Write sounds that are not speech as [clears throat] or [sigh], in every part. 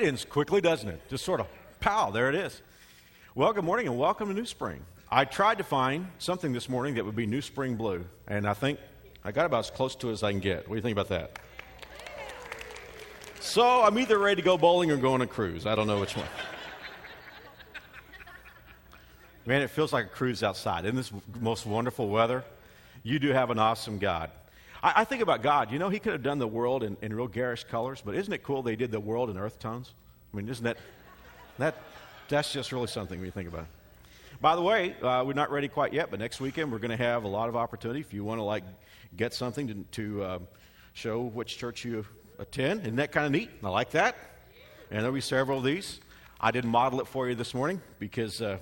That ends quickly, doesn't it? Just sort of, pow, there it is. Well, good morning and welcome to New Spring. I tried to find something this morning that would be New Spring Blue, and I think I got about as close to it as I can get. What do you think about that? So I'm either ready to go bowling or go on a cruise. I don't know which one. Man, it feels like a cruise outside. In this most wonderful weather, you do have an awesome God. I, I think about God. You know, He could have done the world in, in real garish colors, but isn't it cool they did the world in earth tones? I mean, isn't that, that that's just really something when you think about it. By the way, uh, we're not ready quite yet, but next weekend we're going to have a lot of opportunity. If you want to like get something to, to uh, show which church you attend, isn't that kind of neat? I like that. And there'll be several of these. I didn't model it for you this morning because uh,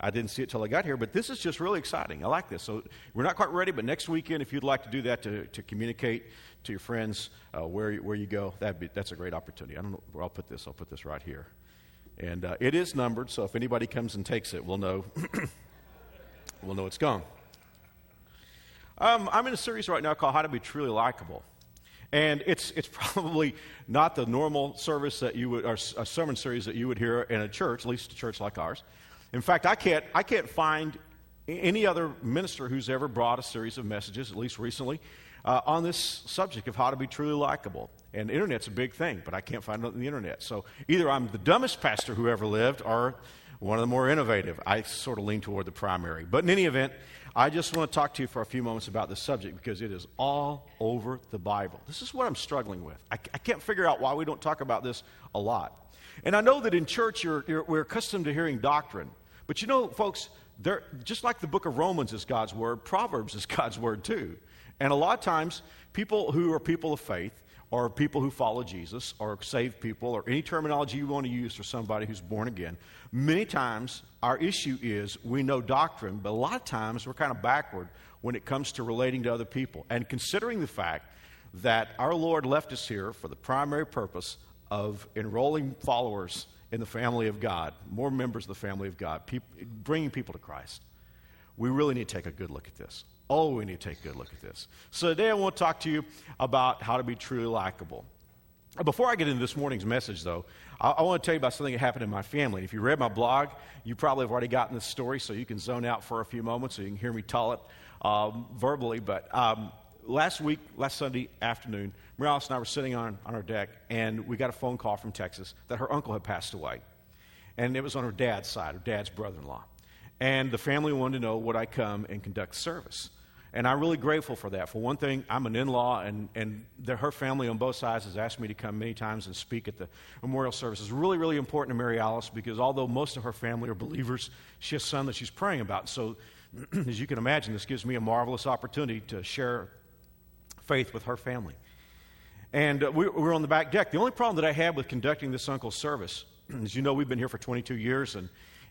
I didn't see it till I got here, but this is just really exciting. I like this. So we're not quite ready, but next weekend, if you'd like to do that to, to communicate to your friends uh, where, where you go, that'd be, that's a great opportunity. I don't know where I'll put this. I'll put this right here. And uh, it is numbered, so if anybody comes and takes it, we'll know, [coughs] we'll know it's gone. Um, I'm in a series right now called How to Be Truly Likable. And it's, it's [laughs] probably not the normal service that you would, or a sermon series that you would hear in a church, at least a church like ours. In fact, I can't, I can't find any other minister who's ever brought a series of messages, at least recently, uh, on this subject of how to be truly likable. And the internet's a big thing, but I can't find it on the internet. So either I'm the dumbest pastor who ever lived or one of the more innovative. I sort of lean toward the primary. But in any event, I just want to talk to you for a few moments about this subject because it is all over the Bible. This is what I'm struggling with. I, I can't figure out why we don't talk about this a lot. And I know that in church you're, you're, we're accustomed to hearing doctrine. But you know, folks, just like the book of Romans is God's word, Proverbs is [laughs] God's word too. And a lot of times, people who are people of faith, or people who follow Jesus, or saved people, or any terminology you want to use for somebody who's born again, many times our issue is we know doctrine, but a lot of times we're kind of backward when it comes to relating to other people. And considering the fact that our Lord left us here for the primary purpose of enrolling followers in the family of God, more members of the family of God, bringing people to Christ, we really need to take a good look at this. Oh, we need to take a good look at this. So today I want to talk to you about how to be truly likable. Before I get into this morning's message, though, I, I, want to tell you about something that happened in my family. If you read my blog, you probably have already gotten this story, so you can zone out for a few moments so you can hear me tell it um, verbally. But um, last week, last Sunday afternoon, Mary Alice and I were sitting on, on our deck, and we got a phone call from Texas that her uncle had passed away. And it was on her dad's side, her dad's brother in law. And the family wanted to know would I come and conduct service. And I'm really grateful for that. For one thing, I'm an in law, and, and the, her family on both sides has asked me to come many times and speak at the memorial service. It's really, really important to Mary Alice because although most of her family are believers, she has a son that she's praying about. So, [clears throat] as you can imagine, this gives me a marvelous opportunity to share faith with her family. And uh, we, we were on the back deck. The only problem that I had with conducting this uncle's service, [clears throat] as you know, we've been here for 22 years, and,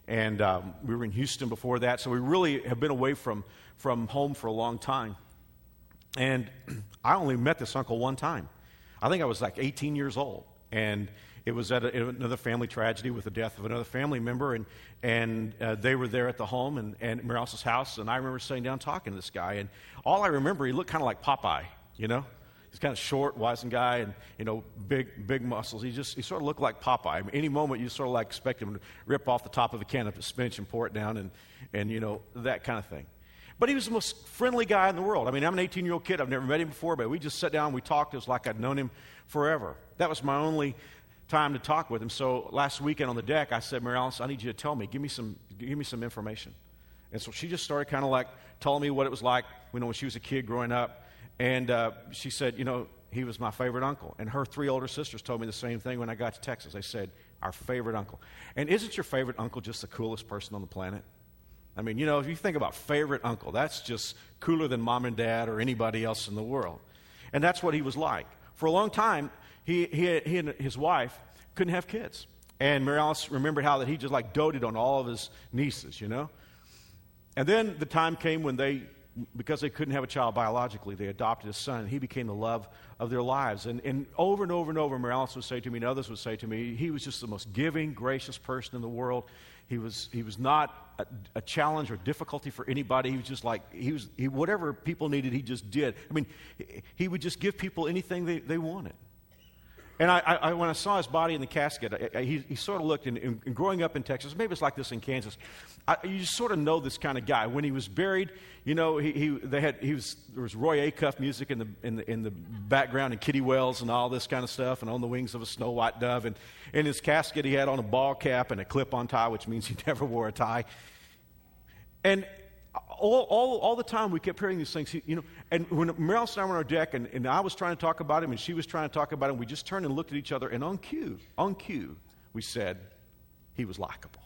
and um, we were in Houston before that, so we really have been away from, from home for a long time. And [clears throat] I only met this uncle one time. I think I was like 18 years old. And it was at a, another family tragedy with the death of another family member, and, and uh, they were there at the home and, and house, and I remember sitting down talking to this guy, and all I remember, he looked kind of like Popeye you know? He's kind of short, wizened guy, and you know, big, big muscles. He just he sort of looked like Popeye. I mean, any moment you sort of like expect him to rip off the top of a can of spinach and pour it down, and and you know that kind of thing. But he was the most friendly guy in the world. I mean, I'm an 18 year old kid. I've never met him before, but we just sat down, we talked. It was like I'd known him forever. That was my only time to talk with him. So last weekend on the deck, I said, Mary Alice, I need you to tell me, give me some, give me some information. And so she just started kind of like telling me what it was like, you know, when she was a kid growing up and uh, she said, You know, he was my favorite uncle. And her three older sisters told me the same thing when I got to Texas. They said, Our favorite uncle. And isn't your favorite uncle just the coolest person on the planet? I mean, you know, if you think about favorite uncle, that's just cooler than mom and dad or anybody else in the world. And that's what he was like. For a long time, he, he, he and his wife couldn't have kids. And Mary Alice remembered how that he just like doted on all of his nieces, you know? And then the time came when they because they couldn't have a child biologically, they adopted a son, and he became the love of their lives. And, and over and over and over, Mary Alice would say to me, and others would say to me, he was just the most giving, gracious person in the world. He was, he was not a, a challenge or difficulty for anybody. He was just like, he was, he, whatever people needed, he just did. I mean, he, would just give people anything they, they wanted. And I, I, when I saw his body in the casket, I, he, he, sort of looked, and, and, growing up in Texas, maybe it's like this in Kansas, you just sort of know this kind of guy. When he was buried, you know, he, he, they had, he was, there was Roy Acuff music in the, in, the, in the background, and Kitty Wells and all this kind of stuff, and on the wings of a snow white dove. And in his casket, he had on a ball cap and a clip on tie, which means he [laughs] never wore a tie. And all, all, all the time we kept hearing these things, you know, and when Mary Alice and I were on our deck and, and I was trying to talk about him and she was trying to talk about him, we just turned and looked at each other and on cue, on cue, we said, he was likable.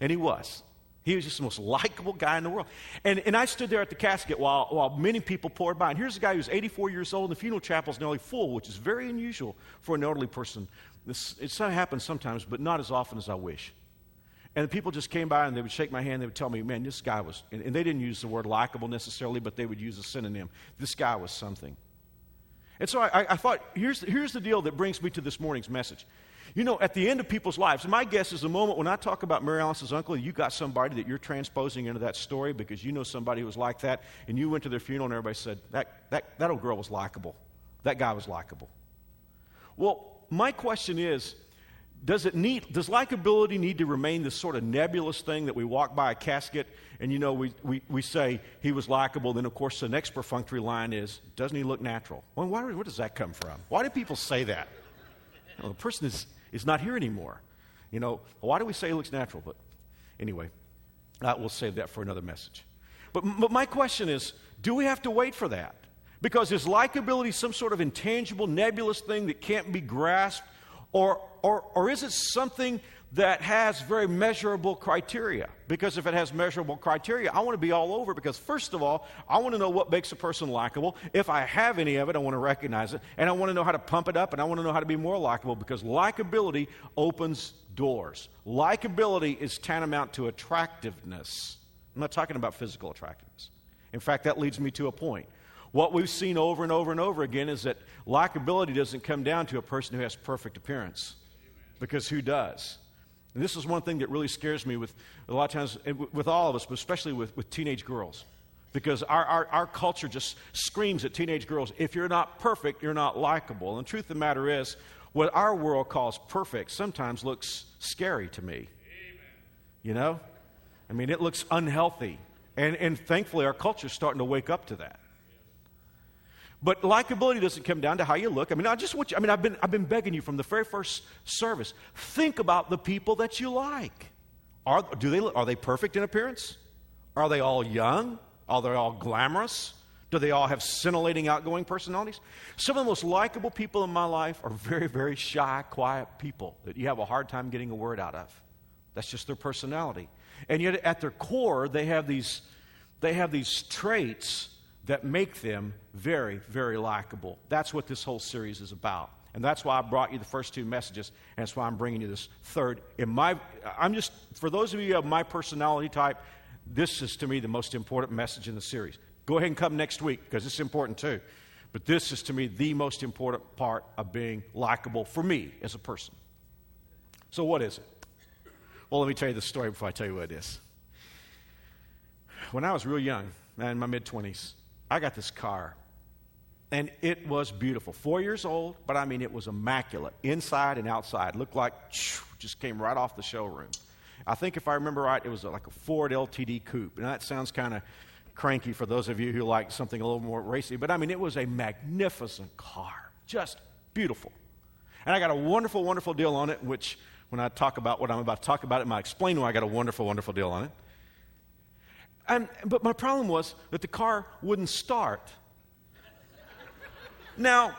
And he was. He was just the most likable guy in the world. And, and I stood there at the casket while, while many people poured by. And here's a guy who's 84 years old, and the funeral chapel is nearly full, which is very unusual for an elderly person. This, it happens sometimes, but not as often as I wish. And the people just came by and they would shake my hand. They would tell me, man, this guy was, and, they didn't use the word likable necessarily, but they would use a synonym. This guy was something. And so I, I thought, here's, here's the deal that brings me to this morning's message. You know, at the end of people's lives, my guess is the moment when I talk about Mary Alice's uncle, you got somebody that you're transposing into that story because you know somebody who was like that, and you went to their funeral and everybody said, that, that, that old girl was likable. That guy was likable. Well, my question is, does it need, does likability need to remain this sort of nebulous thing that we walk by a casket and, you know, we, we, we say he was likable. Then, of course, the next perfunctory line is, doesn't he look natural? Well, why, where does that come from? Why do people say that? The person is, is not here anymore. You know, why do we say he looks natural? But anyway, uh, we'll save that for another message. But, but my question is, do we have to wait for that? Because is likability some sort of intangible, nebulous thing that can't be grasped or, or, or is it something that has very measurable criteria? Because if it has measurable criteria, I want to be all over because, first of all, I want to know what makes a person likable. If I have any of it, I want to recognize it. And I want to know how to pump it up and I want to know how to be more likable because likability opens doors. Likability is tantamount to attractiveness. I'm not talking about physical attractiveness. In fact, that leads me to a point. What we've seen over and over and over again is that likability doesn't come down to a person who has perfect appearance, because who does? And this is one thing that really scares me with a lot of times, eh, with all of us, but especially with, with teenage girls. Because our, our, our culture just screams at teenage girls if you're not perfect, you're not likable. And the truth of the matter is, what our world calls perfect sometimes looks scary to me. You know? I mean, it looks unhealthy. And, and thankfully, our culture is starting to wake up to that. But likability doesn't come down to how you look. I mean, I just want you, I mean, I've been, I've been begging you from the very first service. Think about the people that you like. Are, do they, are they perfect in appearance? Are they all young? Are they all glamorous? Do they all have scintillating, outgoing personalities? Some of the most likable people in my life are very, very shy, quiet people that you have a hard time getting a word out of. That's just their personality. And yet, at their core, they have these, they have these traits that make them very, very likable. That's what this whole series is about. And that's why I brought you the first two messages, and that's why I'm bringing you this third. In my, I'm just, for those of you of my personality type, this is to me the most important message in the series. Go ahead and come next week because it's important too. But this is to me the most important part of being likable for me as a person. So, what is it? Well, let me tell you the story before I tell you what it is. When I was real young, in my mid 20s, I got this car, and it was beautiful. Four years old, but I mean, it was immaculate, inside and outside. Looked like just came right off the showroom. I think if I remember right, it was like a Ford LTD coupe. And that sounds kind of cranky for those of you who like something a little more racy, but I mean, it was a magnificent car, just beautiful. And I got a wonderful, wonderful deal on it, which when I talk about what I'm about to talk about, it might explain why I got a wonderful, wonderful deal on it. And, but my problem was that the car wouldn't start. now,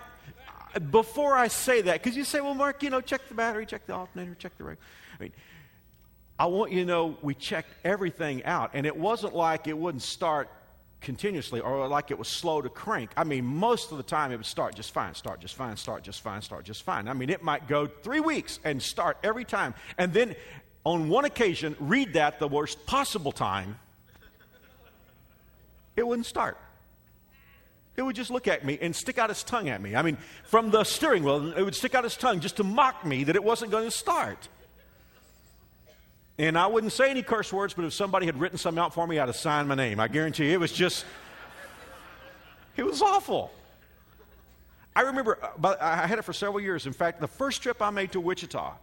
before I say that, because you say, well, Mark, you know, check the battery, check the alternator, check the brake. I mean, I want you to know we checked everything out, and it wasn't like it wouldn't start continuously or like it was slow to crank. I mean, most of the time it would start just fine, start just fine, start just fine, start just fine. I mean, it might go three weeks and start every time. And then on one occasion, read that the worst possible time it wouldn't start. It would just look at me and stick out its tongue at me. I mean, from the steering wheel, it would stick out its tongue just to mock me that it wasn't going to start. And I wouldn't say any curse words, but if somebody had written something out for me, I'd have signed my name. I guarantee you, it was just, it was awful. I remember, uh, I had it for several years. In fact, the first trip I made to Wichita,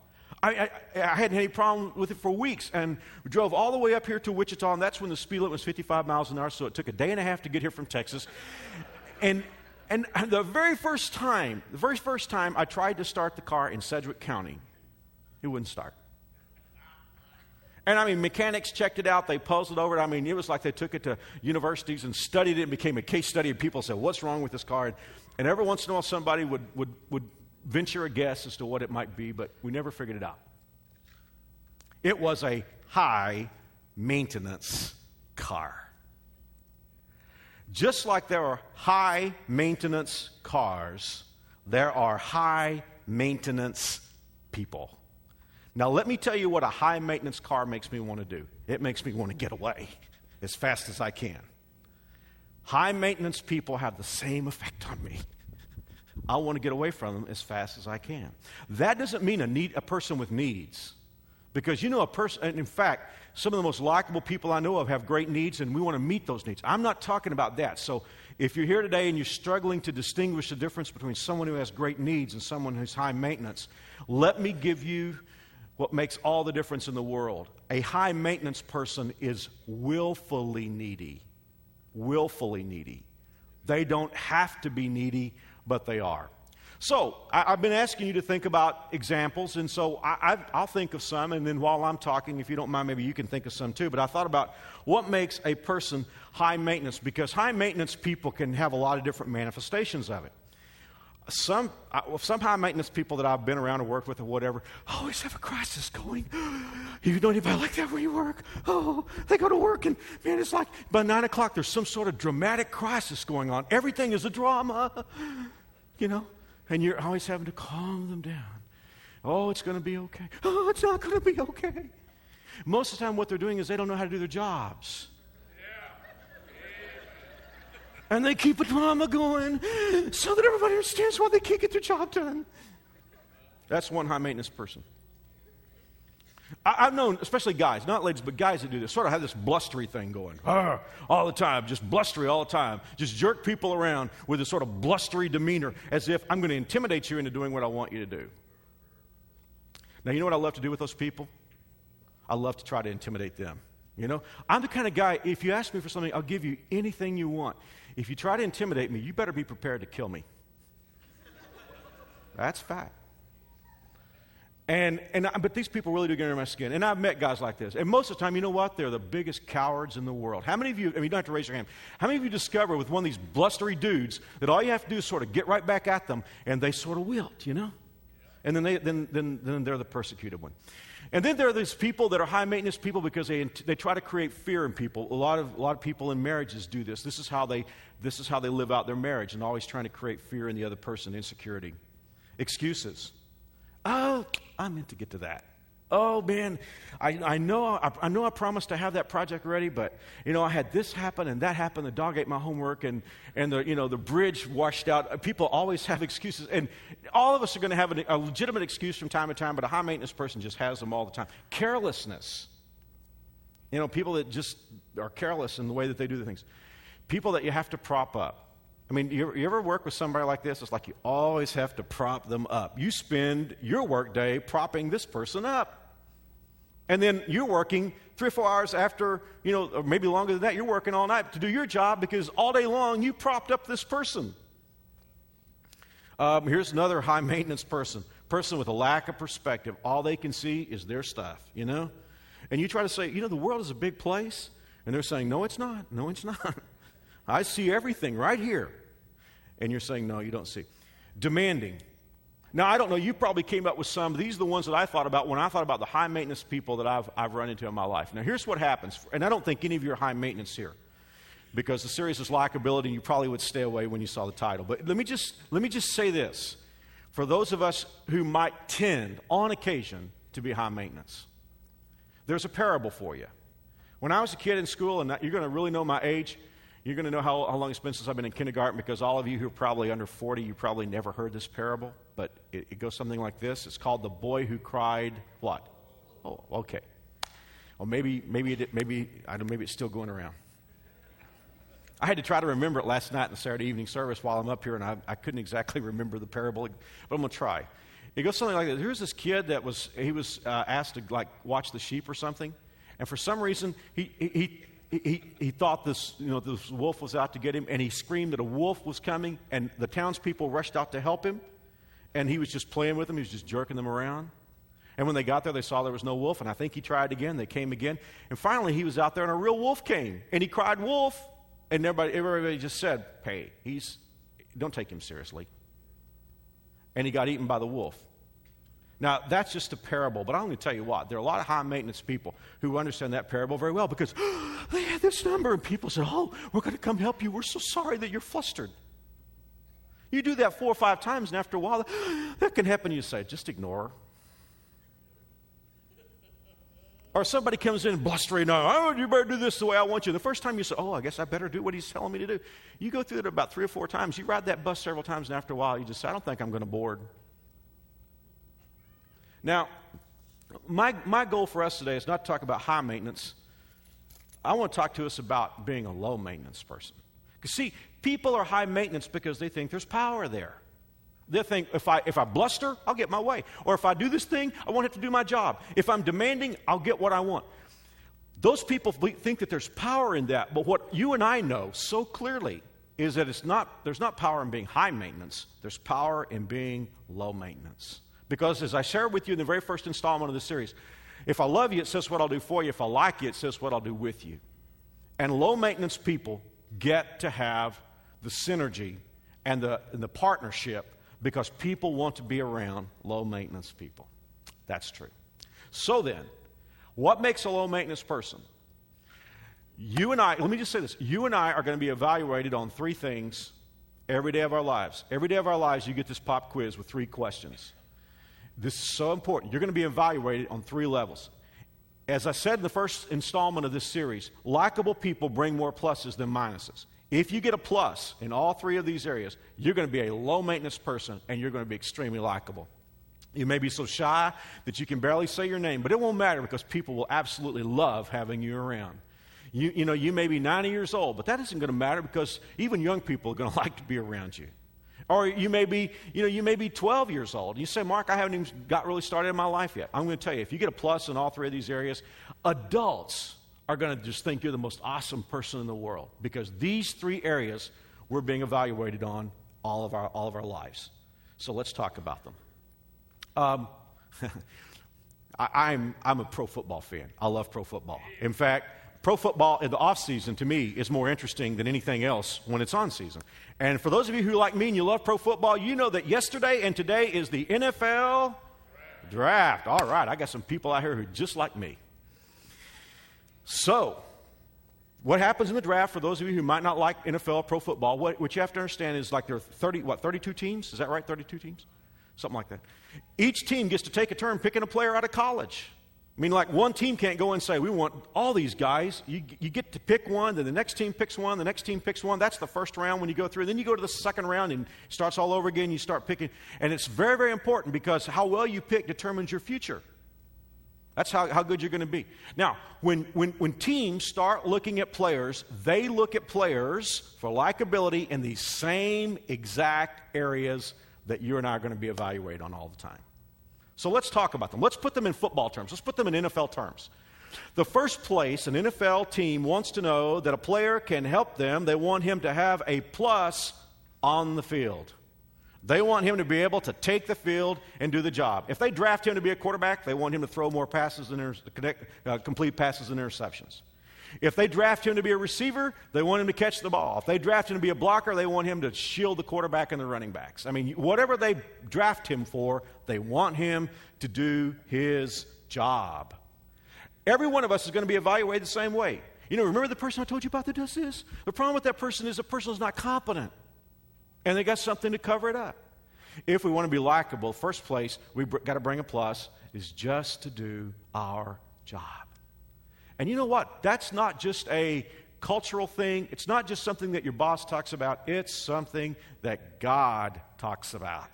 I, I, I, hadn't had any problem with it for weeks and we drove all the way up here to Wichita, and that's when the speed limit was 55 miles an hour, so it took a day and a half to get here from Texas. And, and the very first time, the very first time I tried to start the car in Sedgwick County, it wouldn't start. And I mean, mechanics checked it out, they puzzled over it. I mean, it was like they took it to universities and studied it and became a case study, and people said, What's wrong with this car? And, and every once in a while, somebody would, would, would venture a guess as to what it might be, but we never figured it out. It was a high maintenance car. Just like there are high maintenance cars, there are high maintenance people. Now, let me tell you what a high maintenance car makes me want to do it makes me want to get away as fast as I can. High maintenance people have the same effect on me. I want to get away from them as fast as I can. That doesn't mean a, need, a person with needs. Because you know, a person, in fact, some of the most likable people I know of have great needs, and we want to meet those needs. I'm not talking about that. So if you're here today and you're struggling to distinguish the difference between someone who has great needs and someone who's high maintenance, let me give you what makes all the difference in the world. A high maintenance person is willfully needy. Willfully needy. They don't have to be needy, but they are. So, I, have been asking you to think about examples, and so I, will think of some, and then while I'm talking, if you don't mind, maybe you can think of some too. But I thought about what makes a person high maintenance, because high maintenance people can have a lot of different manifestations of it some, some high maintenance people that I've been around and worked with or whatever oh, always have a crisis going. [gasps] You don't even like that where you work. Oh, they go to work and man, it's like by nine o'clock there's some sort of dramatic crisis going on. Everything is a drama, [laughs] you know, and you're always having to calm them down. Oh, it's going to be okay. Oh, it's not going to be okay. Most of the time, what they're doing is they don't know how to do their jobs and they keep a drama going so that everybody understands why they can't get their job done. That's one high maintenance person. I, have known, especially guys, not ladies, but guys that do this, sort of have this blustery thing going all the time, just blustery all the time, just jerk people around with a sort of blustery demeanor as if I'm going to intimidate you into doing what I want you to do. Now, you know what I love to do with those people? I love to try to intimidate them. You know, I'm the kind of guy, if you ask me for something, I'll give you anything you want. If you try to intimidate me, you better be prepared to kill me. That's fact. And, and but these people really do get under my skin. And I've met guys like this. And most of the time, you know what? They're the biggest cowards in the world. How many of you, I mean, you don't have to raise your hand, how many of you discover with one of these blustery dudes that all you have to do is sort of get right back at them and they sort of wilt, you know? And then, they, then, then, then they're the persecuted one. And then there are these people that are high maintenance people because they, they try to create fear in people. A lot, of, a lot of people in marriages do this. This is, how they, this is how they live out their marriage and always trying to create fear in the other person, insecurity. Excuses. Oh, I meant to get to that oh man, I, I, know, I, I, know I promised to have that project ready, but you know, I had this happen and that happened. The dog ate my homework and, and the, you know, the bridge washed out. People always [laughs] have excuses. And all of us are going to have a, a legitimate excuse from time to time, but a high maintenance person just has them all the time. Carelessness. You know, people that just are careless in the way that they do the things. People that you have to prop up. I mean, you, you, ever work with somebody like this? It's like you always have to prop them up. You spend your workday propping this person up. And then you're working three or four hours after, you know, or maybe longer than that, you're working all night to do your job because all day long you propped up this person. Um, here's another high maintenance person, person with a lack of perspective. All they can see is their stuff, you know? And you try to say, you know, the world is a big place. And they're saying, no, it's not. No, it's not. [laughs] I see everything right here. And you're saying, no, you don't see. Demanding. Now, I don't know, you probably came up with some. These are the ones that I thought about when I thought about the high maintenance people that I've, I've run into in my life. Now, here's what happens, and I don't think any of you are high maintenance here because the series is likability, and you probably would stay away when you saw the title. But let me just, let me just say this for those of us who might tend, on occasion, to be high maintenance, there's a parable for you. When I was a kid in school, and you're going to really know my age, you're going to know how, how long it's been since I've been in kindergarten because all of you who are probably under 40, you probably never heard this parable. But it, it goes something like this It's called The Boy Who Cried What? Oh, okay. Well, maybe, maybe, it, maybe, I don't, maybe it's still going around. I had to try to remember it last night in the Saturday evening service while I'm up here, and I, I couldn't exactly [laughs] remember the parable, but I'm going to try. It goes something like this. Here's this kid that was, he was uh, asked to like watch the sheep or something, and for some reason, he, he, he, he thought this, you know, this wolf was out to get him, and he screamed that a wolf was coming, and the townspeople rushed out to help him, and he was just playing with them. He was just jerking them around. And when they got there, they saw there was no wolf, and I think he tried again. They came again. And finally, he was out there, and a real wolf came, and he cried, Wolf! And everybody, everybody just said, Hey, he's, don't take him seriously. And he got eaten by the wolf. Now, that's just a parable, but I'm going to tell you what. There are a lot of high maintenance people who understand that parable very well because [gasps] they had this number, and people said, Oh, we're going to come help you. We're so sorry that you're flustered. You do that four or five times, and after a while, [gasps] that can happen. You say, Just ignore. Or somebody comes in blustering, oh, you better do this the way I want you. The first time you say, oh, I guess I better do what he's telling me to do. You go through it about three or four times. You ride that bus several times, and after a while, you just say, I don't think I'm going to board. Now, my, my goal for us today is not to talk about high maintenance. I want to talk to us about being a low maintenance person. Because, see, people are high maintenance because they think there's power there. They think if I, if I bluster, I'll get my way. Or if I do this thing, I won't have to do my job. If I'm demanding, I'll get what I want. Those people think that there's power in that. But what you and I know so clearly is that it's not, there's not power in being high maintenance, there's power in being low maintenance. Because as I shared with you in the very first installment of the series, if I love you, it says what I'll do for you. If I like you, it says what I'll do with you. And low maintenance people get to have the synergy and the, and the partnership because people want to be around low maintenance people. That's true. So then, what makes a low maintenance person? You and I, let me just say this you and I are going to be evaluated on three things every day of our lives. Every day of our lives, you get this pop quiz with three questions. This is so important. You're going to be evaluated on three levels. As I said in the first installment of this series, likable people bring more pluses than minuses. If you get a plus in all three of these areas, you're going to be a low maintenance person and you're going to be extremely likable. You may be so shy that you can barely say your name, but it won't matter because people will absolutely love having you around. You, you know, you may be 90 years old, but that isn't going to matter because even young people are going [laughs] to like to be around you. Or you may be, you know, you may be 12 years old. You say, Mark, I haven't even got really started in my life yet. I'm going to tell you, if you get a plus in all three of these areas, adults are going to just think you're the most awesome person in the world because these three areas we're being evaluated on all of our, all of our lives. So let's talk about them. Um, [laughs] I, I'm, I'm a pro football fan. I love pro football. In fact, pro football in the off season to me is more interesting than anything else when it's on season. And for those of you who like me and you love pro football, you know that yesterday and today is the NFL draft. All right, I got some people out here who just like me. So, what happens in the draft for those of you who might not like NFL pro football, what, what you have to understand is like there are 30, what, 32 teams? Is that right? 32 teams? Something like that. Each team gets to take a turn picking a player out of college. I mean, like one team can't go and say, we want all these guys. You, you get to pick one, then the next team picks one, the next team picks one. That's the first round when you go through. Then you go to the second round and it starts all over again. You start picking. And it's very, very important because how well you pick determines your future. That's how, how good you're going to be. Now, when, when, when teams start looking at players, they look at players for likability in the same exact areas that you and I are going to be evaluated on all the time. So let's talk about them. Let's put them in football terms. Let's put them in NFL terms. The first place an NFL team wants to know that a player can help them, they want him to have a plus on the field. They want him to be able to take the field and do the job. If they draft him to be a quarterback, they want him to throw more passes connect, uh, complete passes and interceptions. If they draft him to be a receiver, they want him to catch the ball. If they draft him to be a blocker, they want him to shield the quarterback and the running backs. I mean, whatever they draft him for, they want him to do his job. Every one of us is going to be evaluated the same way. You know, remember the person I told you about that does this? The problem with that person is the person is not competent, and they got something to cover it up. If we want to be likable, first place, we've got to bring a plus, is just to do our job. And you know what? That's not just a cultural thing, it's not just something that your boss talks about, it's something that God talks about.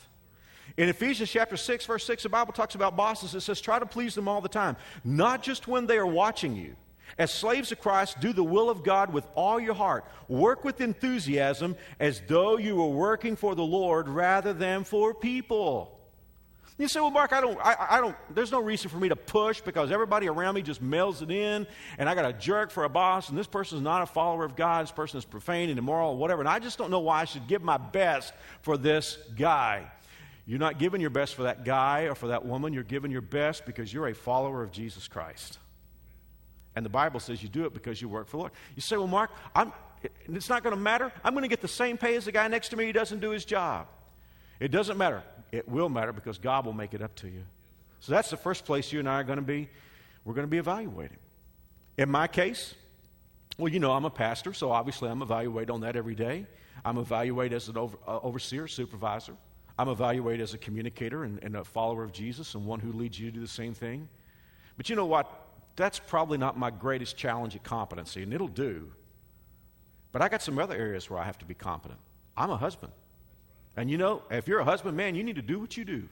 In Ephesians chapter 6, verse 6, the Bible talks about bosses. It says, try to please them all the time, not just when they are watching you. As slaves of Christ, do the will of God with all your heart. Work with enthusiasm as though you were working for the Lord rather than for people. You say, well, Mark, I don't, I, I, don't, there's no reason for me to push because everybody around me just mails it in, and I got a jerk for a boss, and this person is not a follower of God, this person is profane and immoral, whatever, and I just don't know why I should give my best for this guy. You're not giving your best for that guy or for that woman, you're giving your best because you're a follower of Jesus Christ. And the Bible says you do it because you work for the Lord. You say, well, Mark, I'm, it's not going to matter. I'm going to get the same pay as the guy next to me who doesn't do his job. It doesn't matter. It will matter because God will make it up to you. So that's the first place you and I are going to be. We're going to be evaluating. In my case, well, you know, I'm a pastor, so obviously I'm evaluated on that every day. I'm evaluated as an over, uh, overseer, supervisor. I'm evaluated as a communicator and, and a follower of Jesus and one who leads you to do the same thing. But you know what? That's probably not my greatest challenge at competency, and it'll do. But I got some other areas where I have to be competent. I'm a husband. And you know, if you're a husband, man, you need to do what you do.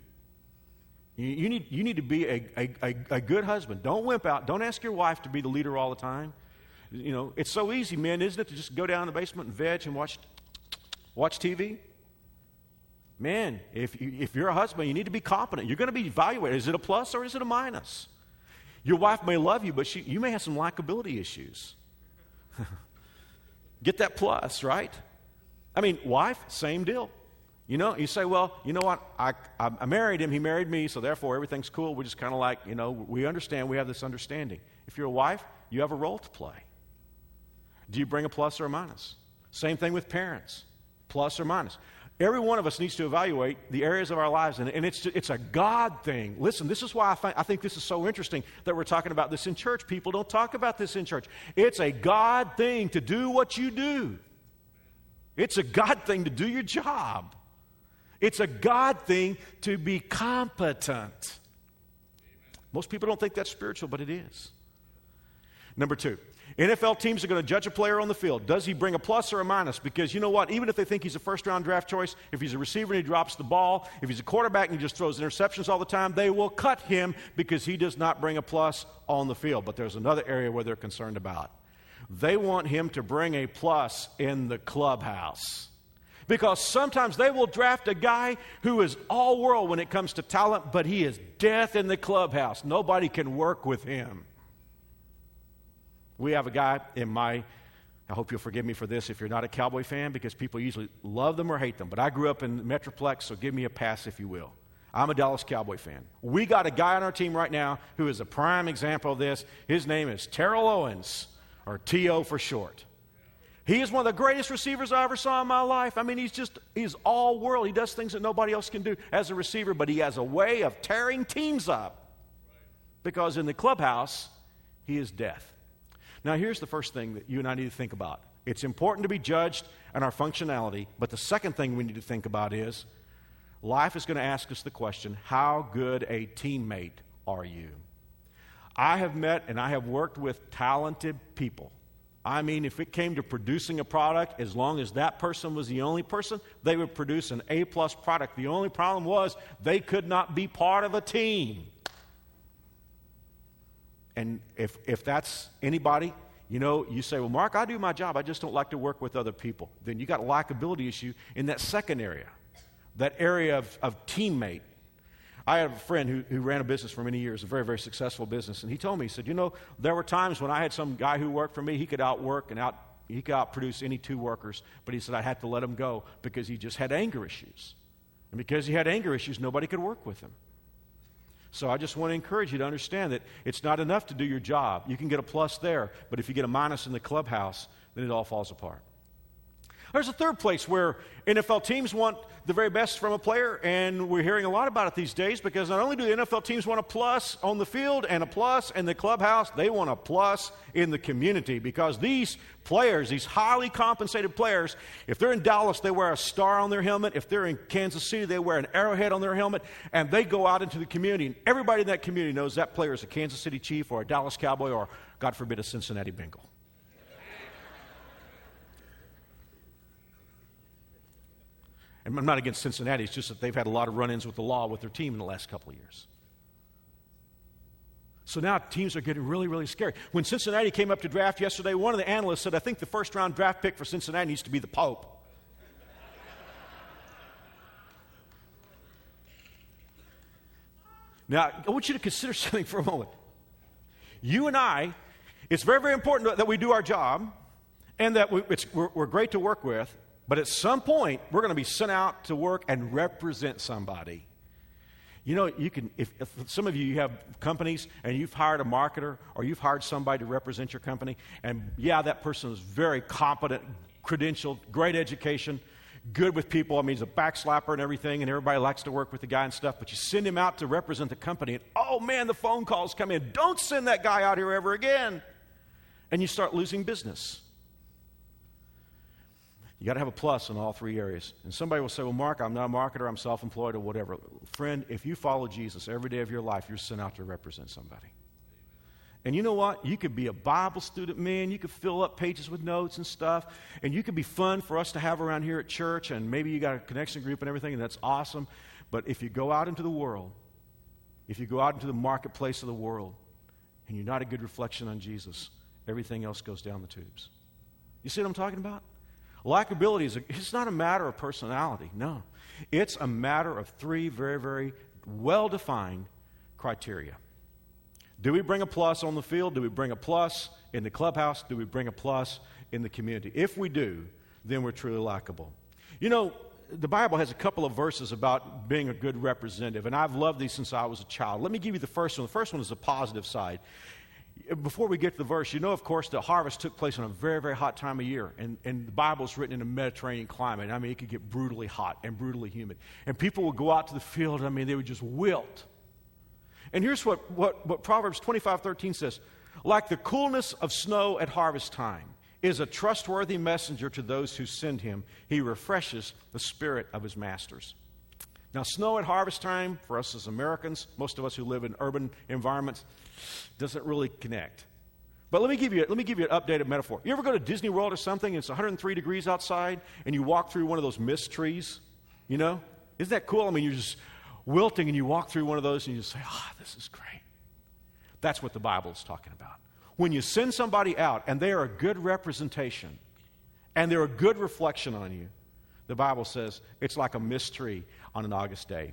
You, you need, you need to be a, a, a, a good husband. Don't wimp out. Don't ask your wife to be the leader all the time. You know, it's so easy, man, isn't it, to just go down in the basement and veg and watch, watch TV? Man, if, you, if you're a husband, you need to be competent. You're going to be evaluated. Is it a plus or is it a minus? Your wife may love you, but she, you may have some likability issues. [laughs] Get that plus, right? I mean, wife, same deal. You know, you say, well, you know what? I, I married him, he married me, so therefore everything's cool. We're just kind of like, you know, we understand, we have this understanding. If you're a wife, you have a role to play. Do you bring a plus or a minus? Same thing with parents, plus or minus. Every one of us needs to evaluate the areas of our lives, and, and it's, it's a God thing. Listen, this is why I, find, I think this is so interesting that we're talking about this in church. People don't talk about this in church. It's a God thing to do what you do, it's a God thing to do your job. It's a God thing to be competent. Most people don't think that's spiritual, but it is. Number two, NFL teams are going to judge a player on the field. Does he bring a plus or a minus? Because you know what? Even if they think he's a first round draft choice, if he's a receiver and he drops the ball, if he's a quarterback and he just throws interceptions all the time, they will cut him because he does not bring a plus on the field. But there's another area where they're concerned about. They want him to bring a plus in the clubhouse. Because sometimes they will draft a guy who is all world when it comes to talent, but he is death in the clubhouse. Nobody can work with him. We have a guy in my, I hope you'll forgive me for this if you're not a Cowboy fan, because people usually love them or hate them. But I grew up in Metroplex, so give me a pass if you will. I'm a Dallas Cowboy fan. We got a guy on our team right now who is a prime example of this. His name is Terrell Owens, or T.O. for short. He is one of the greatest receivers I ever saw in my life. I mean, he's just, he's all world. He does things that nobody else can do as a receiver, but he has a way of tearing teams up because in the clubhouse, he is death. Now, here's the first thing that you and I need to think about it's important to be judged on our functionality, but the second thing we need to think about is life is going to ask us the question how good a teammate are you? I have met and I have worked with talented people. I mean, if it came to producing a product, as long as that person was the only person, they would produce an A plus product. The only problem was they could not be part of a team. And if, if that's anybody, you know, you say, well, Mark, I do my job. I just don't like to work with other people. Then you got a likability issue in that second area, that area of, of teammate. I have a friend who, who ran a business for many years, a very, very successful business, and he told me, he said, you know, there were times when I had some guy who worked for me, he could outwork and out, he could outproduce any two workers, but he said I had to let him go because he just had anger issues. And because he had anger issues, nobody could work with him. So I just want to encourage you to understand that it's not enough to do your job. You can get a plus there, but if you get a minus in the clubhouse, then it all falls apart. There's a third place where NFL teams want the very best from a player, and we're hearing a lot about it these days because not only do the NFL teams want a plus on the field and a plus in the clubhouse, they want a plus in the community because these players, these highly compensated players, if they're in Dallas, they wear a star on their helmet. If they're in Kansas City, they wear an arrowhead on their helmet, and they go out into the community, and everybody in that community knows that player is a Kansas City Chief or a Dallas Cowboy or, God forbid, a Cincinnati Bengal. I'm not against Cincinnati, it's just that they've had a lot of run ins with the law with their team in the last couple of years. So now teams are getting really, really scary. When Cincinnati came up to draft yesterday, one of the analysts said, I think the first round draft pick for Cincinnati needs to be the Pope. now, I want you to consider [laughs] something for a moment. You and I, it's very, very important that we do our job and that we, we're, we're great to work with, but at some point, we're going to be sent out to work and represent somebody. You know, you can, if, if, some of you, you have companies and you've hired a marketer or you've hired somebody to represent your company, and yeah, that person is very competent, credentialed, great education, good with people. I mean, he's a backslapper and everything, and everybody likes to work with the guy and stuff, but you send him out to represent the company, and oh man, the phone calls come in. Don't send that guy out here ever again. And you start losing business. You got to have a plus in all three areas. And somebody will say, Well, Mark, I'm not a marketer, I'm self employed, or whatever. Friend, if you follow Jesus every day of your life, you're sent out to represent somebody. And you know what? You could be a Bible student, man. You could fill up pages with notes and stuff. And you could be fun for us to have around here at church. And maybe you got a connection group and everything, and that's awesome. But if you go out into the world, if you go out into the marketplace of the world, and you're not a good reflection on Jesus, everything else goes down the tubes. You see what I'm talking about? Likability is a, it's not a matter of personality, no. It's a matter of three very, very well defined criteria. Do we bring a plus on the field? Do we bring a plus in the clubhouse? Do we bring a plus in the community? If we do, then we're truly likable. You know, the Bible has a couple of verses about being a good representative, and I've loved these since I was a child. Let me give you the first one. The first one is the positive side before we get to the verse, you know, of course, the harvest took place in a very, very hot time of year. And, and the Bible's written in a Mediterranean climate. I mean, it could get brutally hot and brutally humid. And people would go out to the field, I mean, they would just wilt. And here's what, what, what Proverbs 25 13 says Like the coolness of snow at harvest time is a trustworthy messenger to those who send him, he refreshes the spirit of his masters. Now, snow at harvest time, for us as Americans, most of us who live in urban environments, doesn't really connect. But let me give you, let me give you an updated metaphor. You ever go to Disney World or something and it's 103 degrees outside and you walk through one of those mist trees? You know? Isn't that cool? I mean, you're just wilting and you walk through one of those and you just say, ah, oh, this is great. That's what the Bible is talking about. When you send somebody out and they are a good representation and they're a good reflection on you, the Bible says it's like a mist tree on an August day.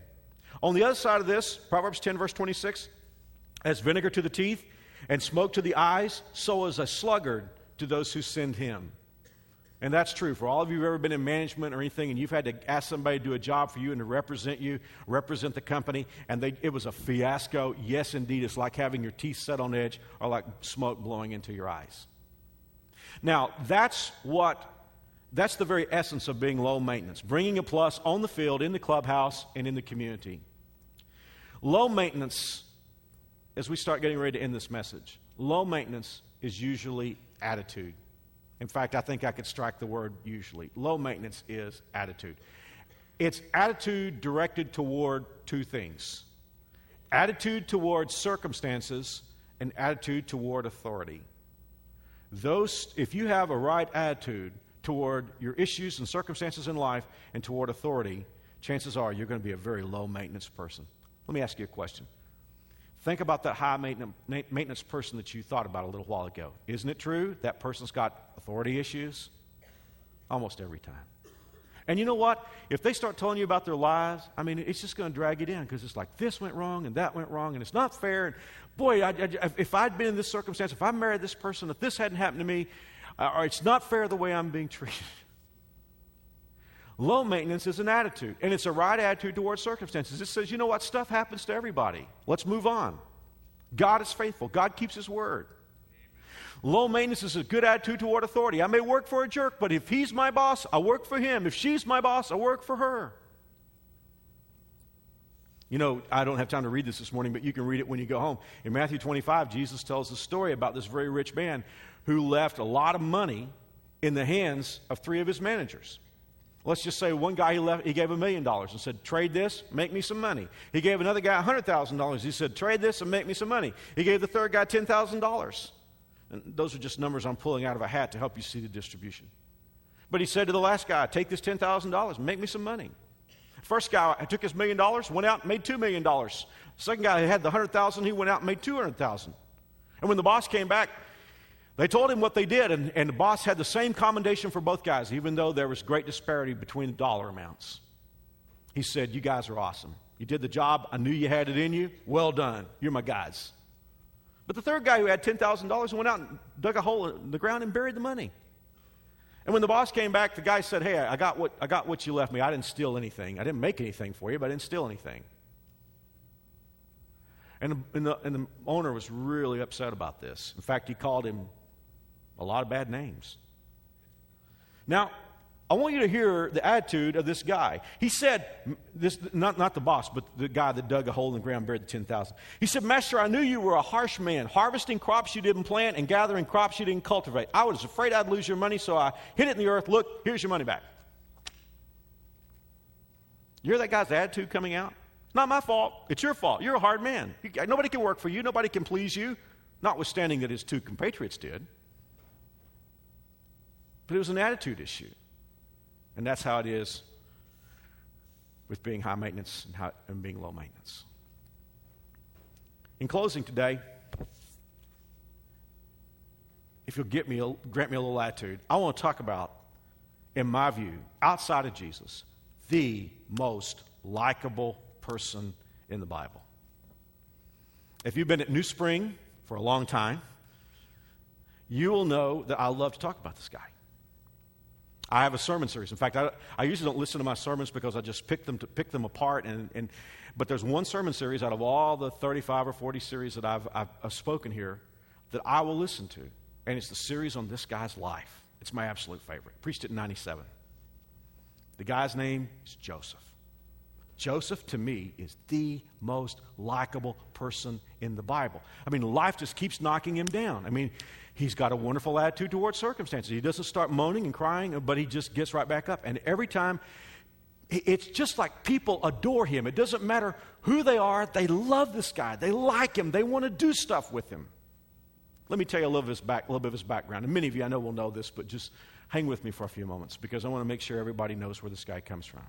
On the other side of this, Proverbs 10, verse 26, as vinegar to the teeth and smoke to the eyes, so is a sluggard to those who send him. And that's true. For all of you who've ever been in management or anything, and you've had to ask somebody to do a job for you and to represent you, represent the company, and they, it was a fiasco, yes, indeed, it's like having your teeth set on edge or like smoke blowing into your eyes. Now, that's what that's the very essence of being low maintenance, bringing a plus on the field, in the clubhouse, and in the community. Low maintenance, as we start getting ready to end this message, low maintenance is usually attitude. In fact, I think I could strike the word usually. Low maintenance is attitude. It's attitude directed toward two things attitude toward circumstances and attitude toward authority. Those, if you have a right attitude, toward your issues and circumstances in life and toward authority, chances are you're going to be a very low maintenance person. Let me ask you a question. Think about that high maintenance person that you thought about a little while ago. Isn't it true that person's got authority issues? Almost every time. And you know what? If they start telling you about their lives, I mean, it's just going to drag you down because it's like this went wrong and that went wrong and it's not fair. And boy, I, I, if I'd been in this circumstance, if I married this person, if this hadn't happened to me, Uh, or it's not fair the way I'm being treated. Low maintenance is an attitude, and it's a right attitude towards circumstances. It says, you know what, stuff happens to everybody. Let's move on. God is faithful, God keeps His word. Low maintenance is a good attitude toward authority. I may work for a jerk, but if he's my boss, I work for him. If she's my boss, I work for her. You know, I don't have time to read this this morning, but you can read it when you go home. In Matthew 25, Jesus tells the story about this very rich man who left a lot of money in the hands of three of his managers. Let's just say one guy he, left, he gave a million dollars and said, Trade this, make me some money. He gave another guy $100,000. He said, Trade this and make me some money. He gave the third guy $10,000. And those are just numbers I'm pulling out of a hat to help you see the distribution. But he said to the last guy, Take this $10,000, make me some money. First guy took his million dollars, went out made $2 million. Second guy had the 100,000, he went out and made 200,000. And when the boss came back, they told him what they did, and, and the boss had the same commendation for both guys, even though there was great disparity between the dollar amounts. He said, You guys are awesome. You did the job. I knew you had it in you. Well done. You're my guys. But the third guy who had $10,000 went out and dug a hole in the ground and buried the money. And when the boss came back, the guy said, Hey, I got what, I got what you left me. I didn't steal anything. I didn't make anything for you, but I didn't steal anything. And the, and the, and the owner was really upset about this. In fact, he called him a lot of bad names. Now, I want you to hear the attitude of this guy. He said, this, not, not the boss, but the guy that dug a hole in the ground, buried the 10,000. He said, Master, I knew you were a harsh man, harvesting crops you didn't plant and gathering crops you didn't cultivate. I was afraid I'd lose your money, so I hid it in the earth. Look, here's your money back. You hear that guy's attitude coming out? It's not my fault. It's your fault. You're a hard man. Nobody can work for you. Nobody can please you, notwithstanding that his two compatriots did. But it was an attitude issue. And that's how it is with being high maintenance and, and being low maintenance. In closing today, if you'll get me grant me a little attitude, I want to talk about, in my view, outside of Jesus, the most likable person in the Bible. If you've been at New Spring for a long time, you will know that I love to talk about this guy. I have a sermon series. In fact, I, I usually don't listen to my sermons because I just pick them, to, pick them apart. And, and, but there's one sermon series out of all the 35 or 40 series that I've, I've, I've spoken here that I will listen to. And it's the series on this guy's life. It's my absolute favorite. Preached it in 97. The guy's name is Joseph. Joseph, to me, is the most likable person in the Bible. I mean, life just keeps knocking him down. I mean, He's got a wonderful attitude towards circumstances. He doesn't start moaning and crying, but he just gets right back up. And every time, it's just like people adore him. It doesn't matter who they are, they love this guy. They like him. They want to do stuff with him. Let me tell you a little, of his back, a little bit of his background. And many of you I know will know this, but just hang with me for a few moments because I want to make sure everybody knows where this guy comes from.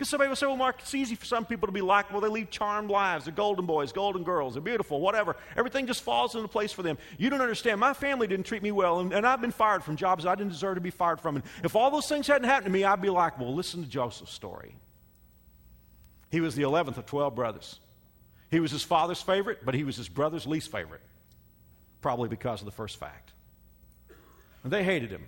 Because somebody will say, well, Mark, it's easy for some people to be likable. They lead charmed lives. They're golden boys, golden girls. They're beautiful, whatever. Everything just falls into place for them. You don't understand. My family didn't treat me well, and, and I've been fired from jobs I didn't deserve to be fired from. And if all those things hadn't happened to me, I'd be likable. Listen to Joseph's story. He was the 11th of 12 brothers. He was his father's favorite, but he was his brother's least favorite, probably because of the first fact. And they hated him.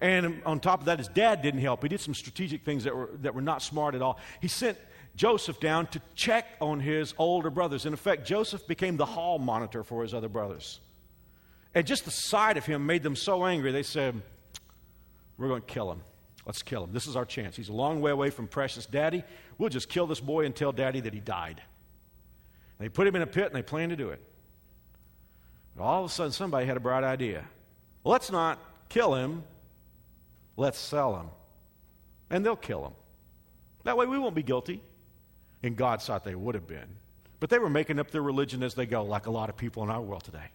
And on top of that, his dad didn't help. He did some strategic things that were, that were not smart at all. He sent Joseph down to check on his older brothers. In effect, Joseph became the hall monitor for his other brothers. And just the sight of him made them so angry, they said, We're going to kill him. Let's kill him. This is our chance. He's a long way away from precious daddy. We'll just kill this boy and tell daddy that he died. And they put him in a pit and they planned to do it. But all of a sudden, somebody had a bright idea. Let's not kill him. Let's sell them. And they'll kill them. That way we won't be guilty. In God's sight, they would have been. But they were making up their religion as they go, like a lot of people in our world today.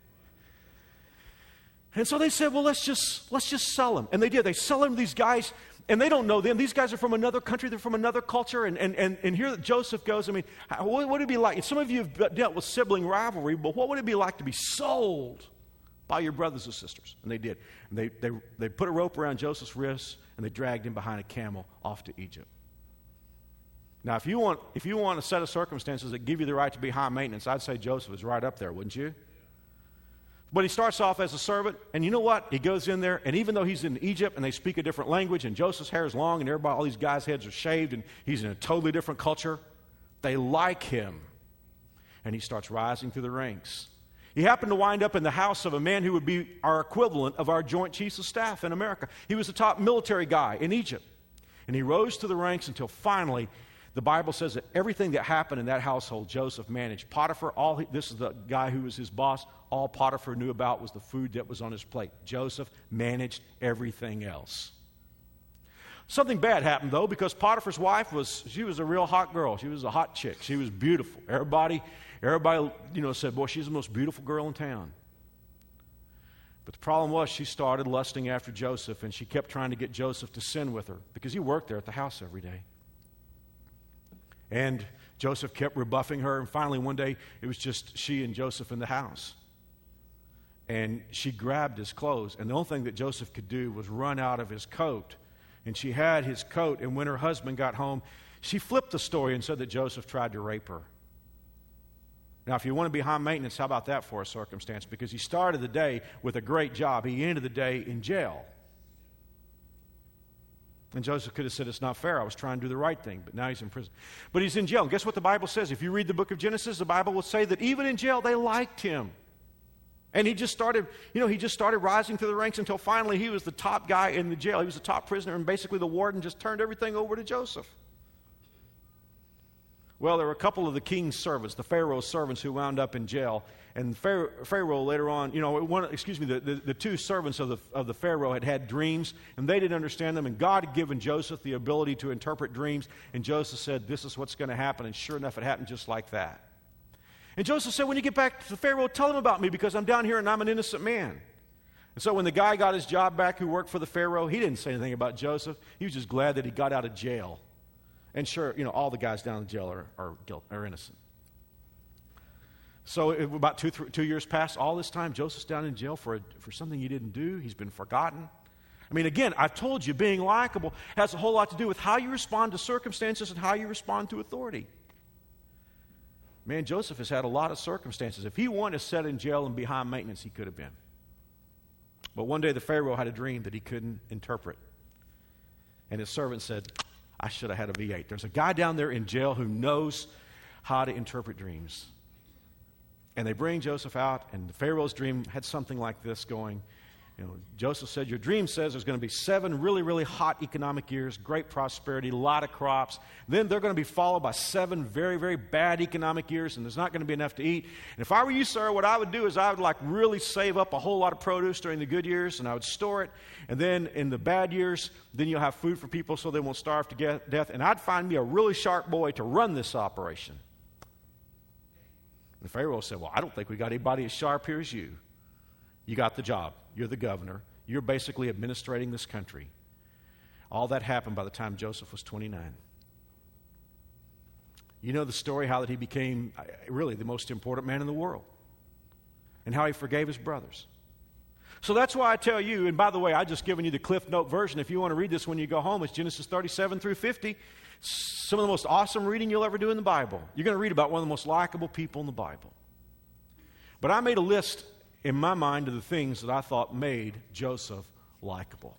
And so they said, well, let's just, let's just sell them. And they did. They sell them to these guys, and they don't know them. These guys are from another country. They're from another culture. And, and, and, and here Joseph goes, I mean, what would it be like? some of you have dealt with sibling rivalry, but what would it be like to be sold by your brothers and sisters. And they did. And they, they, they put a rope around Joseph's wrists and they dragged him behind a camel off to Egypt. Now, if you, want, if you want a set of circumstances that give you the right to be high maintenance, I'd say Joseph is right up there, wouldn't you? But he starts off as a servant, and you know what? He goes in there, and even though he's in Egypt and they speak a different language, and Joseph's hair is long, and everybody, all these guys' heads are shaved, and he's in a totally different culture, they like him. And he starts rising through the ranks. He happened to wind up in the house of a man who would be our equivalent of our Joint Chiefs of Staff in America. He was the top military guy in Egypt. And he rose to the ranks until finally, the Bible says that everything that happened in that household, Joseph managed. Potiphar, all he, this is the guy who was his boss, all Potiphar knew about was the food that was on his plate. Joseph managed everything else. Something bad happened though, because Potiphar's wife was she was a real hot girl. She was a hot chick. She was beautiful. Everybody Everybody, you know, said, Boy, she's the most beautiful girl in town. But the problem was she started lusting after Joseph, and she kept trying to get Joseph to sin with her because he worked there at the house every day. And Joseph kept rebuffing her, and finally, one day, it was just she and Joseph in the house. And she grabbed his clothes, and the only thing that Joseph could do was run out of his coat. And she had his coat, and when her husband got home, she flipped the story and said that Joseph tried to rape her. Now, if you want to be high maintenance, how about that for a circumstance? Because he started the day with a great job, he ended the day in jail. And Joseph could have said, It's not fair. I was trying to do the right thing, but now he's in prison. But he's in jail. And guess what the Bible says? If you read the book of Genesis, the Bible will say that even in jail, they liked him. And he just started, you know, he just started rising through the ranks until finally he was the top guy in the jail. He was the top prisoner, and basically the warden just turned everything over to Joseph. Well, there were a couple of the king's servants, the Pharaoh's servants, who wound up in jail. And Pharaoh later on, you know, one, excuse me, the, the, the, two servants of the, of the Pharaoh had had dreams, and they didn't understand them. And God had given Joseph the ability to interpret dreams. And Joseph said, This is what's going to happen. And sure enough, it happened just like that. And Joseph said, When you get back to the Pharaoh, tell him about me because I'm down here and I'm an innocent man. And so when the guy got his job back who worked for the Pharaoh, he didn't say anything about Joseph. He was just glad that he got out of jail. And sure, you know, all the guys down in jail are, are, guilt, are innocent. So about two, two years past, all this time, Joseph's down in jail for, a, for something he didn't do. He's been forgotten. I mean, again, I've told you, being likable has a whole lot to do with how you respond to circumstances and how you respond to authority. Man, Joseph has had a lot of circumstances. If he wanted to set in jail and behind maintenance, he could have been. But one day the Pharaoh had a dream that he couldn't interpret. And his servant said, I should have had a V8. There's a guy down there in jail who knows how to interpret dreams. And they bring Joseph out, and Pharaoh's dream had something like this going. You know, Joseph said, Your dream says there's going to be seven really, really hot economic years, great prosperity, a lot of crops. Then they're going to be followed by seven very, very bad economic years, and there's not going to be enough to eat. And if I were you, sir, what I would do is I would like really save up a whole lot of produce during the good years, and I would store it. And then in the bad years, then you'll have food for people so they won't starve to get death. And I'd find me a really sharp boy to run this operation. The Pharaoh said, Well, I don't think we got anybody as sharp here as you. You got the job. You're the governor. You're basically administrating this country. All that happened by the time Joseph was 29. You know the story how that he became uh, really the most important man in the world and how he forgave his brothers. So that's why I tell you, and by the way, I just given you the Cliff Note version. If you want to read this when you go home, it's Genesis 37 through 50. Some of the most awesome reading you'll ever do in the Bible. You're going to read about one of the most likable people in the Bible. But I made a list in my mind of the things that I thought made Joseph likable.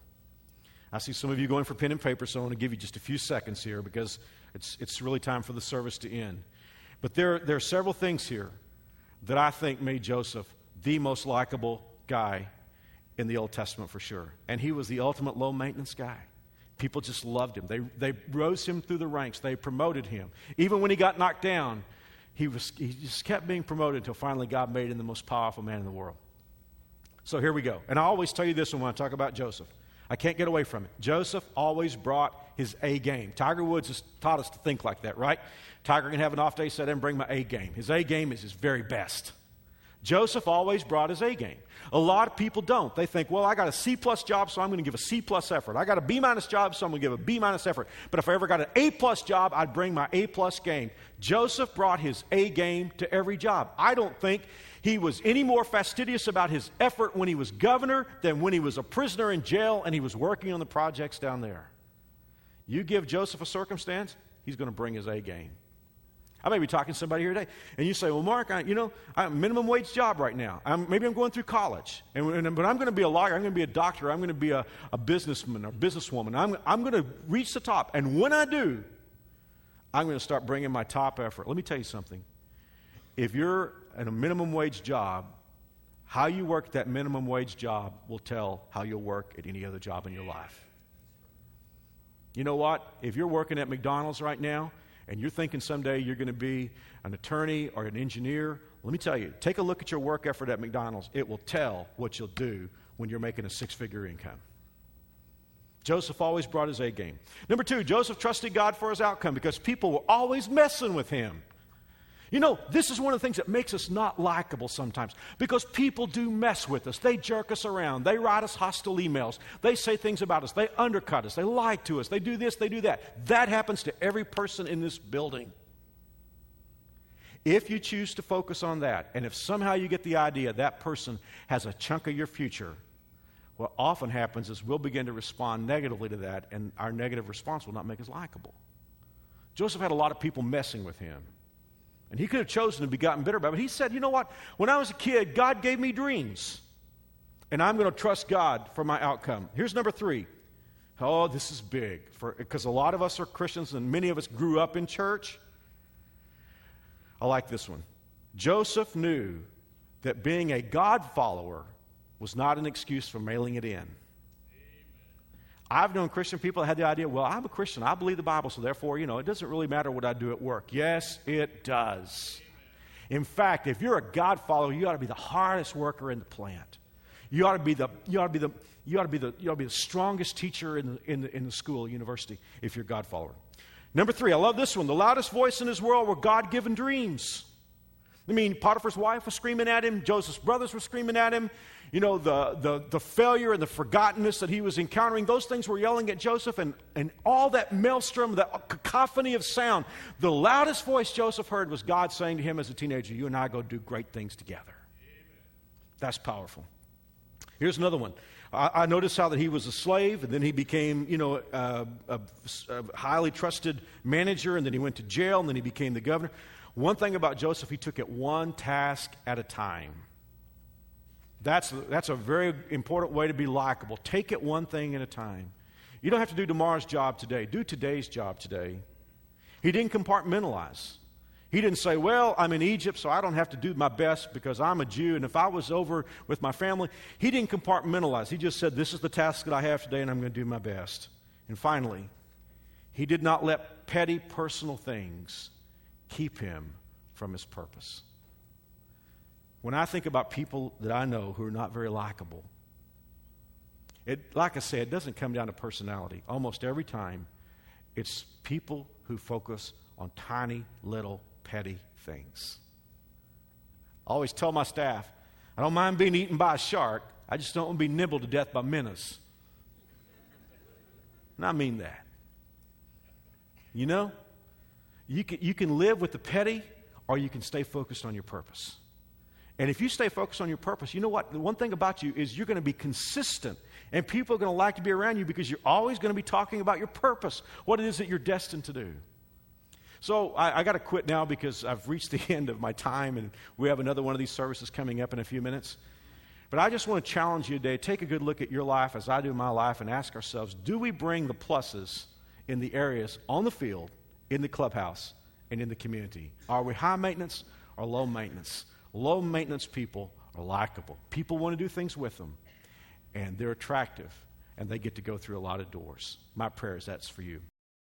I see some of you going for pen and paper, so I want to give you just a few seconds here because it's, it's really time for the service to end. But there, there are several things here that I think made Joseph the most likable guy in the Old Testament for sure. And he was the ultimate low maintenance guy. People just loved him. They, they rose him through the ranks, they promoted him. Even when he got knocked down, he, was, he just kept being promoted until finally God made him the most powerful man in the world. So here we go. And I always tell you this when I talk about Joseph. I can't get away from it. Joseph always brought his A game. Tiger Woods has taught us to think like that, right? Tiger can have an off day, say, and bring my A game. His A game is his very best. Joseph always brought his A game. A lot of people don't. They think, well, I got a C plus job, so I'm going to give a C plus effort. I got a B minus job, so I'm going to give a B minus effort. But if I ever got an A plus job, I'd bring my A plus game. Joseph brought his A game to every job. I don't think he was any more fastidious about his effort when he was governor than when he was a prisoner in jail and he was working on the projects down there. You give Joseph a circumstance, he's going to bring his A game. I may be talking to somebody here today, and you say, "Well, Mark, I, you know, I'm a minimum wage job right now. I'm, maybe I'm going through college, and, and, but I'm going to be a lawyer. I'm going to be a doctor. I'm going to be a, a businessman or businesswoman. I'm, I'm going to reach the top, and when I do, I'm going to start bringing my top effort. Let me tell you something. If you're in a minimum wage job, how you work that minimum wage job will tell how you'll work at any other job in your life. You know what? If you're working at McDonald's right now and you're thinking someday you're going to be an attorney or an engineer, let me tell you, take a look at your work effort at McDonald's. It will tell what you'll do when you're making a six figure income. Joseph always brought his A game. Number two, Joseph trusted God for his outcome because people were always messing with him. You know, this is one of the things that makes us not likable sometimes because people do mess with us. They jerk us around. They write us hostile emails. They say things about us. They undercut us. They lie to us. They do this, they do that. That happens to every person in this building. If you choose to focus on that, and if somehow you get the idea that person has a chunk of your future, what often happens is we'll begin to respond negatively to that, and our negative response will not make us likable. Joseph had a lot of people messing with him. And he could have chosen to be gotten bitter about it. But he said, you know what? When I was a kid, God gave me dreams. And I'm going to trust God for my outcome. Here's number three. Oh, this is big. For because a lot of us are Christians and many of us grew up in church. I like this one. Joseph knew that being a God follower was not an excuse for mailing it in. I've known Christian people that had the idea, well, I'm a Christian. I believe the Bible, so therefore, you know, it doesn't really matter what I do at work. Yes, it does. In fact, if you're a God follower, you ought to be the hardest worker in the plant. You ought to be the, you ought to be the, you ought to be the, you ought to be the strongest teacher in the, in the, in the school, university, if you're a God follower. Number three, I love this one. The loudest voice in his world were God given dreams. I mean, Potiphar's wife was screaming at him, Joseph's brothers were screaming at him. You know, the, the, the failure and the forgottenness that he was encountering, those things were yelling at Joseph, and, and all that maelstrom, that cacophony of sound. The loudest voice Joseph heard was God saying to him as a teenager, You and I go do great things together. That's powerful. Here's another one. I, I noticed how that he was a slave, and then he became, you know, uh, a, a, a highly trusted manager, and then he went to jail, and then he became the governor. One thing about Joseph, he took it one task at a time. That's, that's a very important way to be likable. Take it one thing at a time. You don't have to do tomorrow's job today, do today's job today. He didn't compartmentalize. He didn't say, Well, I'm in Egypt, so I don't have to do my best because I'm a Jew, and if I was over with my family, he didn't compartmentalize. He just said, This is the task that I have today, and I'm going to do my best. And finally, he did not let petty personal things keep him from his purpose. When I think about people that I know who are not very likable, it, like I said, it doesn't come down to personality. Almost every time, it's people who focus on tiny, little, petty things. I always tell my staff, I don't mind being eaten by a shark, I just don't want to be nibbled to death by minnows. And I mean that. You know? You can, you can live with the petty or you can stay focused on your purpose. And if you stay focused on your purpose, you know what? The one thing about you is you're going to be consistent. And people are going to like to be around you because you're always going to be talking about your purpose, what it is that you're destined to do. So I, I got to quit now because I've reached the [laughs] end of my time, and we have another one of these services coming up in a few minutes. But I just want to challenge you today take a good look at your life as I do my life and ask ourselves do we bring the pluses in the areas on the field in the clubhouse and in the community? Are we high maintenance or low maintenance? Low maintenance people are likable. People want to do things with them, and they're attractive, and they get to go through a lot of doors. My prayer is that's for you.